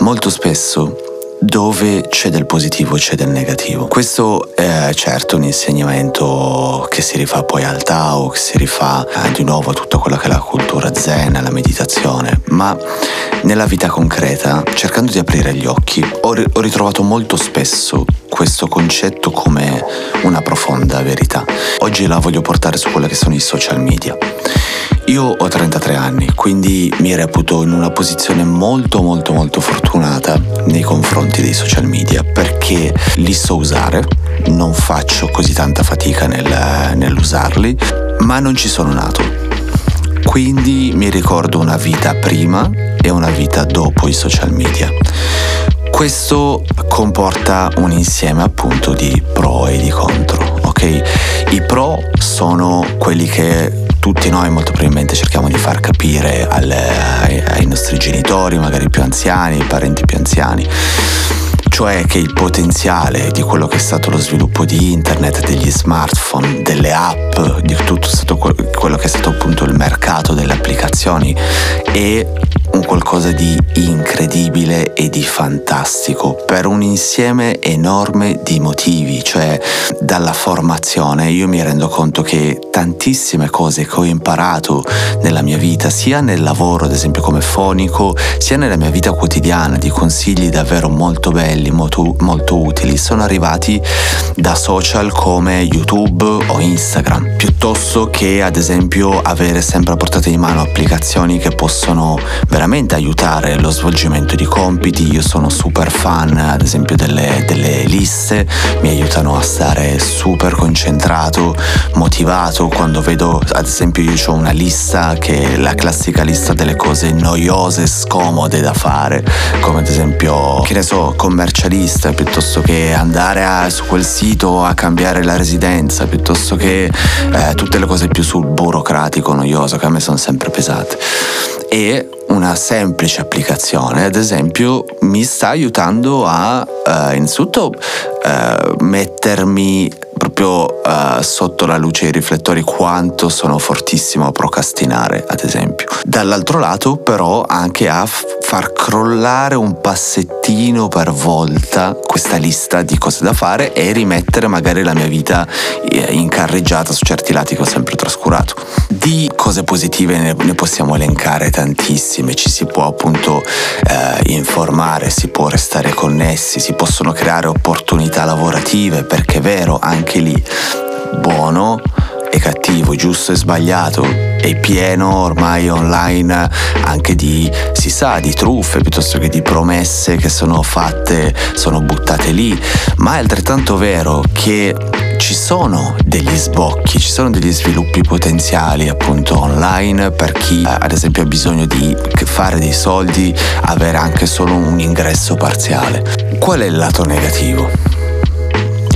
molto spesso dove c'è del positivo c'è del negativo. Questo è certo un insegnamento che si rifà poi al Tao, che si rifà eh, di nuovo a tutta quella che è la cultura zen, la meditazione, ma nella vita concreta, cercando di aprire gli occhi, ho, ri- ho ritrovato molto spesso questo concetto come una profonda verità. Oggi la voglio portare su quelli che sono i social media. Io ho 33 anni, quindi mi reputo in una posizione molto molto molto fortunata nei confronti dei social media perché li so usare, non faccio così tanta fatica nel, nell'usarli, ma non ci sono nato. Quindi mi ricordo una vita prima e una vita dopo i social media. Questo comporta un insieme appunto di pro e di contro, ok? I pro sono quelli che tutti noi molto probabilmente cerchiamo di far capire alle, ai, ai nostri genitori, magari più anziani, parenti più anziani. Cioè che il potenziale di quello che è stato lo sviluppo di internet, degli smartphone, delle app, di tutto quello che è stato appunto il mercato delle applicazioni è un qualcosa di incredibile e di fantastico per un insieme enorme di motivi, cioè dalla formazione. Io mi rendo conto che tantissime cose che ho imparato nella mia vita, sia nel lavoro ad esempio come fonico, sia nella mia vita quotidiana, di consigli davvero molto belli, molto, molto utili, sono arrivati da social come YouTube o Instagram, piuttosto che ad esempio avere sempre a portata di mano applicazioni che possono veramente aiutare lo svolgimento di compiti. Io sono super fan ad esempio delle, delle liste, mi aiutano a stare super concentrato, motivato. Quando vedo ad esempio io ho una lista che è la classica lista delle cose noiose, scomode da fare, come ad esempio, che ne so, commercialista, piuttosto che andare a, su quel sito a cambiare la residenza, piuttosto che eh, tutte le cose più sul burocratico, noioso, che a me sono sempre pesate. E una semplice applicazione, ad esempio, mi sta aiutando a eh, innanzitutto eh, mettermi proprio uh, sotto la luce dei riflettori quanto sono fortissimo a procrastinare, ad esempio. Dall'altro lato, però, anche a f- far crollare un passettino per volta questa lista di cose da fare e rimettere magari la mia vita eh, in carreggiata su certi lati che ho sempre trascurato. Di cose positive ne, ne possiamo elencare tantissime, ci si può appunto eh, informare, si può restare connessi, si possono creare opportunità lavorative perché è vero, anche lì buono e cattivo, giusto e sbagliato, è pieno ormai online anche di, si sa, di truffe piuttosto che di promesse che sono fatte, sono buttate lì, ma è altrettanto vero che ci sono degli sbocchi, ci sono degli sviluppi potenziali appunto online per chi ad esempio ha bisogno di fare dei soldi, avere anche solo un ingresso parziale. Qual è il lato negativo?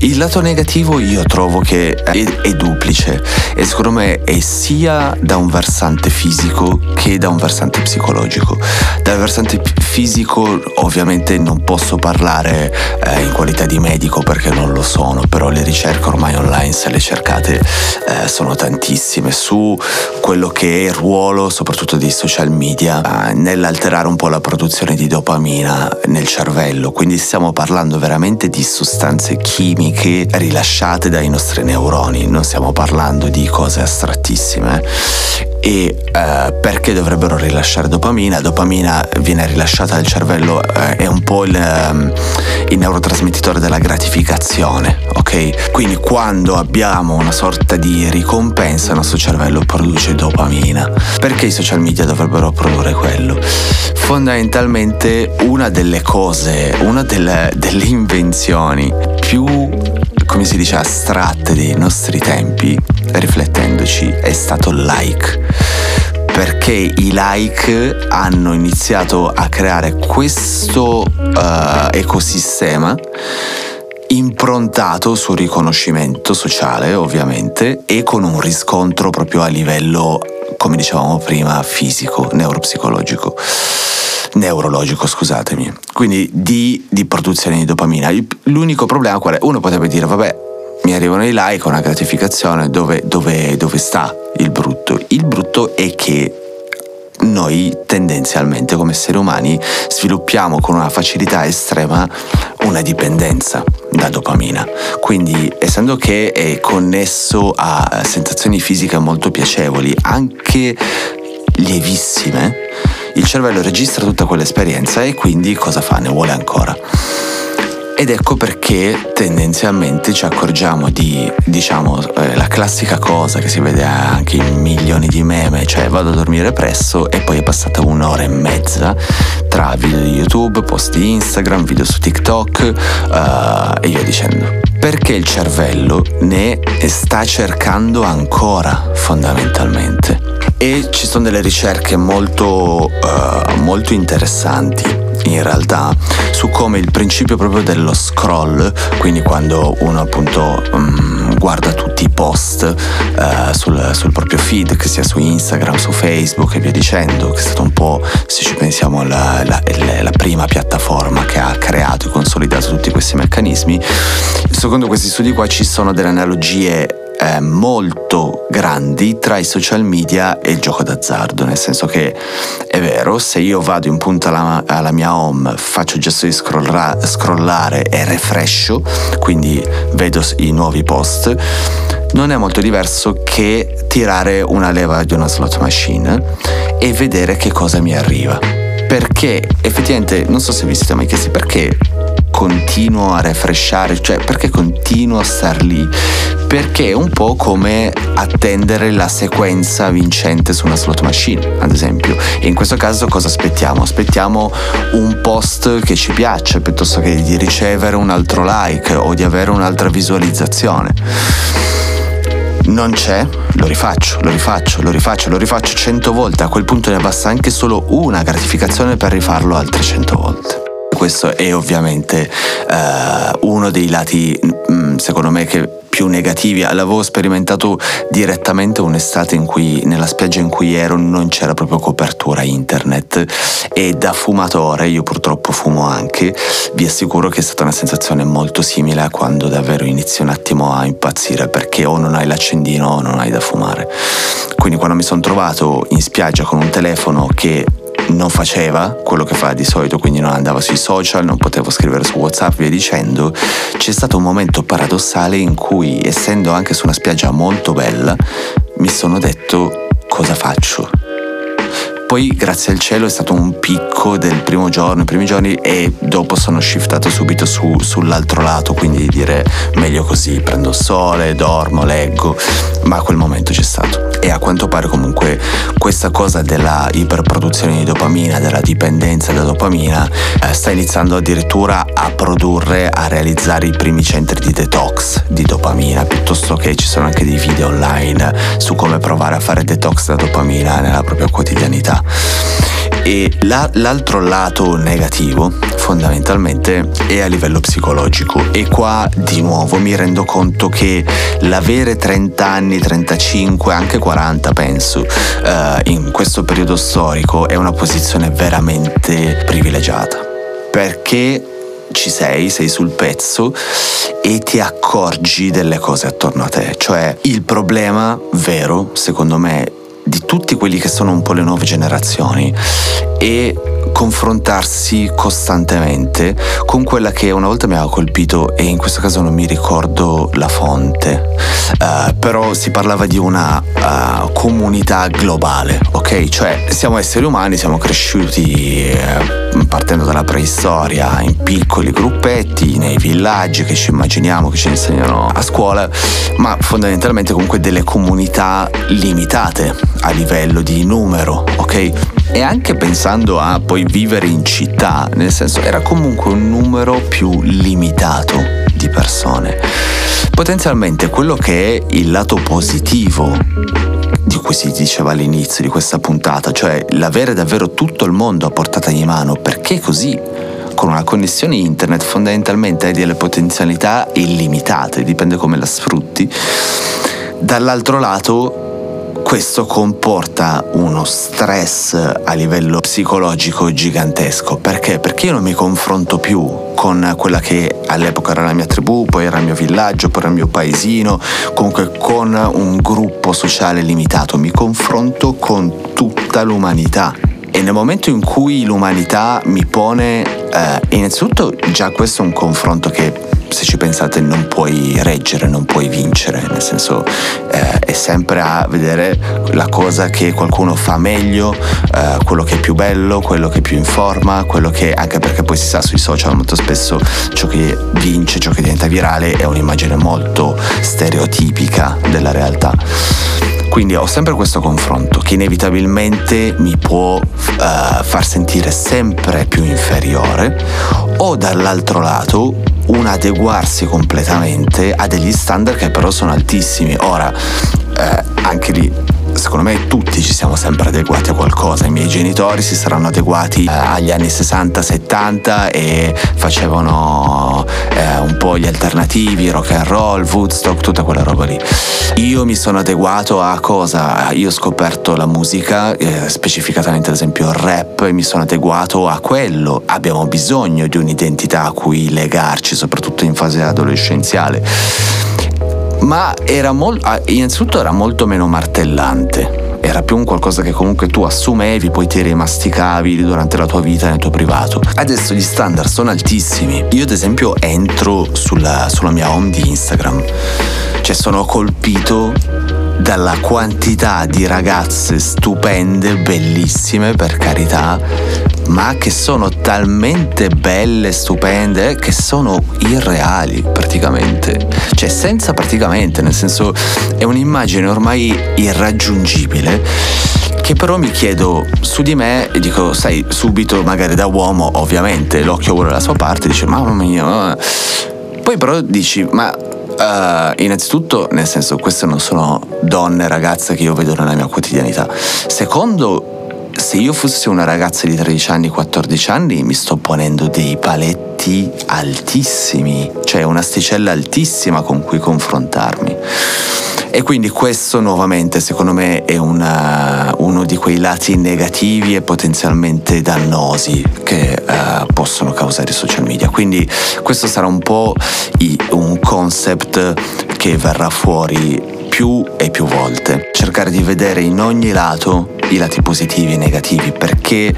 Il lato negativo io trovo che è, è, duplice e secondo me è sia da un versante fisico che da un versante psicologico. Dal versante fisico ovviamente non posso parlare eh, in qualità di medico perché non lo sono, però le ricerche ormai online se le cercate eh, sono tantissime su quello che è il ruolo soprattutto dei social media eh, nell'alterare un po' la produzione di dopamina nel cervello, quindi stiamo parlando veramente di sostanze chimiche chimiche rilasciate dai nostri neuroni, non stiamo parlando di cose astrattissime. E eh, perché dovrebbero rilasciare dopamina? Dopamina viene rilasciata dal cervello, eh, è un po' il, ehm, il neurotrasmettitore della gratificazione, ok? Quindi quando abbiamo una sorta di ricompensa il nostro cervello produce dopamina. Perché i social media dovrebbero produrre quello? Fondamentalmente una delle cose, una delle, delle invenzioni più, come si dice, astratte dei nostri tempi, riflettendoci, è stato il like. Perché i like hanno iniziato a creare questo uh, ecosistema improntato sul riconoscimento sociale ovviamente e con un riscontro proprio a livello come dicevamo prima fisico neuropsicologico neurologico, scusatemi. Quindi di, di produzione di dopamina. L'unico problema qual è? Uno potrebbe dire, vabbè, mi arrivano i like, una gratificazione, dove, dove, dove sta il brutto? Il brutto è che noi tendenzialmente come esseri umani sviluppiamo con una facilità estrema una dipendenza da dopamina. Quindi essendo che è connesso a sensazioni fisiche molto piacevoli, anche lievissime, il cervello registra tutta quell'esperienza e quindi cosa fa? Ne vuole ancora. Ed ecco perché tendenzialmente ci accorgiamo di, diciamo, eh, la classica cosa che si vede anche in milioni di meme, cioè vado a dormire presto e poi è passata un'ora e mezza tra video di YouTube, post di Instagram, video su TikTok uh, e via dicendo. Perché il cervello ne sta cercando ancora fondamentalmente. E ci sono delle ricerche molto, uh, molto interessanti in realtà su come il principio proprio dello scroll, quindi quando uno appunto um, guarda tutti i post uh, sul, sul, proprio feed, che sia su Instagram, su Facebook e via dicendo, che è stato un po', se ci pensiamo, la, la, la prima piattaforma che ha creato e consolidato tutti questi meccanismi, secondo questi studi qua ci sono delle analogie eh, molto grandi tra i social media e il gioco d'azzardo, nel senso che è vero, se io vado in punta alla, alla mia home, faccio il gesto di scrolla, scrollare e refrescio, quindi vedo i nuovi post, non è molto diverso che tirare una leva di una slot machine e vedere che cosa mi arriva. Perché effettivamente, non so se vi siete mai chiesti perché continuo a refreshare, cioè perché continuo a star lì? Perché è un po' come attendere la sequenza vincente su una slot machine, ad esempio. E in questo caso cosa aspettiamo? Aspettiamo un post che ci piace piuttosto che di ricevere un altro like o di avere un'altra visualizzazione non c'è, lo rifaccio, lo rifaccio, lo rifaccio, lo rifaccio cento volte. A quel punto ne basta anche solo una gratificazione per rifarlo altre cento volte questo è ovviamente uh, uno dei lati, mm, secondo me, che più negativi. L'avevo sperimentato direttamente un'estate in cui nella spiaggia in cui ero non c'era proprio copertura internet e da fumatore, io purtroppo fumo anche, vi assicuro che è stata una sensazione molto simile a quando davvero inizi un attimo a impazzire perché o non hai l'accendino o non hai da fumare. Quindi quando mi sono trovato in spiaggia con un telefono che non faceva quello che fa di solito, quindi non andava sui social, non potevo scrivere su WhatsApp, via dicendo, c'è stato un momento paradossale in cui, essendo anche su una spiaggia molto bella, mi sono detto cosa faccio? Poi grazie al cielo è stato un picco del primo giorno, i primi giorni e dopo sono shiftato subito su, sull'altro lato, quindi dire meglio così, prendo sole, dormo, leggo, ma quel momento c'è stato. E a quanto pare comunque questa cosa della iperproduzione di dopamina, della dipendenza da dopamina, eh, sta iniziando addirittura a produrre, a realizzare i primi centri di detox di dopamina, piuttosto che ci sono anche dei video online su come provare a fare detox da dopamina nella propria quotidianità. E la, l'altro lato negativo fondamentalmente è a livello psicologico e qua di nuovo mi rendo conto che l'avere 30 anni, 35, anche 40 penso, uh, in questo periodo storico è una posizione veramente privilegiata perché ci sei, sei sul pezzo e ti accorgi delle cose attorno a te. Cioè il problema vero, secondo me, di tutti quelli che sono un po' le nuove generazioni e confrontarsi costantemente con quella che una volta mi aveva colpito e in questo caso non mi ricordo la fonte, uh, però si parlava di una uh, comunità globale, ok? Cioè siamo esseri umani, siamo cresciuti uh, partendo dalla preistoria in piccoli gruppetti, nei villaggi che ci immaginiamo, che ci insegnano a scuola, ma fondamentalmente comunque delle comunità limitate a livello di numero, ok? E anche pensando a poi vivere in città, nel senso era comunque un numero più limitato di persone. Potenzialmente quello che è il lato positivo di cui si diceva all'inizio di questa puntata, cioè l'avere davvero tutto il mondo a portata di mano, perché così con una connessione internet fondamentalmente hai delle potenzialità illimitate, dipende come la sfrutti. Dall'altro lato questo comporta uno stress a livello psicologico gigantesco. Perché? Perché io non mi confronto più con quella che all'epoca era la mia tribù, poi era il mio villaggio, poi era il mio paesino, comunque con un gruppo sociale limitato. Mi confronto con tutta l'umanità. E nel momento in cui l'umanità mi pone, eh, innanzitutto già questo è un confronto che se ci pensate non puoi reggere, non puoi vincere, nel senso eh, è sempre a vedere la cosa che qualcuno fa meglio, eh, quello che è più bello, quello che è più in forma, quello che anche perché poi si sa sui social molto spesso ciò che vince, ciò che diventa virale è un'immagine molto stereotipica della realtà. Quindi ho sempre questo confronto che inevitabilmente mi può uh, far sentire sempre più inferiore o dall'altro lato un adeguarsi completamente a degli standard che però sono altissimi. Ora, eh, anche lì secondo me tutti ci siamo sempre adeguati a qualcosa. I miei genitori si saranno adeguati eh, agli anni 60-70 e facevano eh, un po' gli alternativi, rock and roll, Woodstock, tutta quella roba lì. Io mi sono adeguato a cosa? Io ho scoperto la musica, eh, specificatamente ad esempio il rap, e mi sono adeguato a quello. Abbiamo bisogno di un'identità a cui legarci, soprattutto in fase adolescenziale ma era molto, ah, innanzitutto era molto meno martellante. Era più un qualcosa che comunque tu assumevi, poi ti rimasticavi durante la tua vita nel tuo privato. Adesso gli standard sono altissimi. Io ad esempio entro sulla, sulla mia home di Instagram. Cioè sono colpito dalla quantità di ragazze stupende, bellissime per carità, ma che sono talmente belle, stupende, che sono irreali praticamente. Cioè senza praticamente, nel senso è un'immagine ormai irraggiungibile che però mi chiedo su di me e dico, sai, subito magari da uomo ovviamente l'occhio vuole la sua parte, dice mamma mia, poi però dici ma Uh, innanzitutto, nel senso, queste non sono donne, ragazze che io vedo nella mia quotidianità. Secondo, se io fossi una ragazza di 13 anni, 14 anni, mi sto ponendo dei paletti altissimi, cioè un'asticella altissima con cui confrontarmi. E quindi questo nuovamente secondo me è una, uno di quei lati negativi e potenzialmente dannosi che uh, possono causare i social media. Quindi questo sarà un po' i, un concept che verrà fuori più e più volte. Cercare di vedere in ogni lato i lati positivi e negativi perché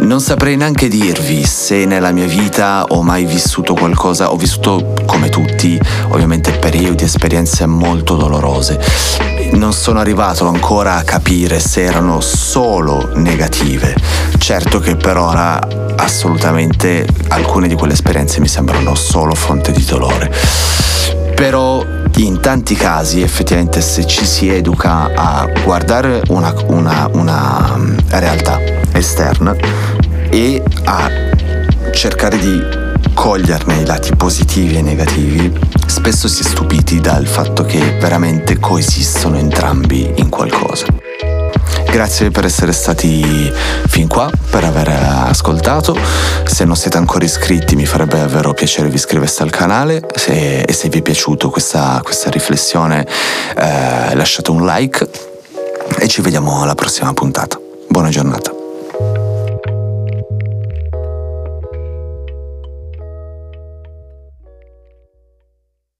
non saprei neanche dirvi se nella mia vita ho mai vissuto qualcosa, ho vissuto come tutti, ovviamente periodi, esperienze molto dolorose. Non sono arrivato ancora a capire se erano solo negative. Certo che per ora assolutamente alcune di quelle esperienze mi sembrano solo fonte di dolore. Però in tanti casi effettivamente se ci si educa a guardare una, una, una mm, realtà esterna e a cercare di coglierne i lati positivi e negativi, spesso si è stupiti dal fatto che veramente coesistono entrambi in qualcosa. Grazie per essere stati fin qua, per aver ascoltato. Se non siete ancora iscritti mi farebbe davvero piacere vi iscriveste al canale se, e se vi è piaciuta questa, questa, riflessione eh, lasciate un like e ci vediamo alla prossima puntata. Buona giornata.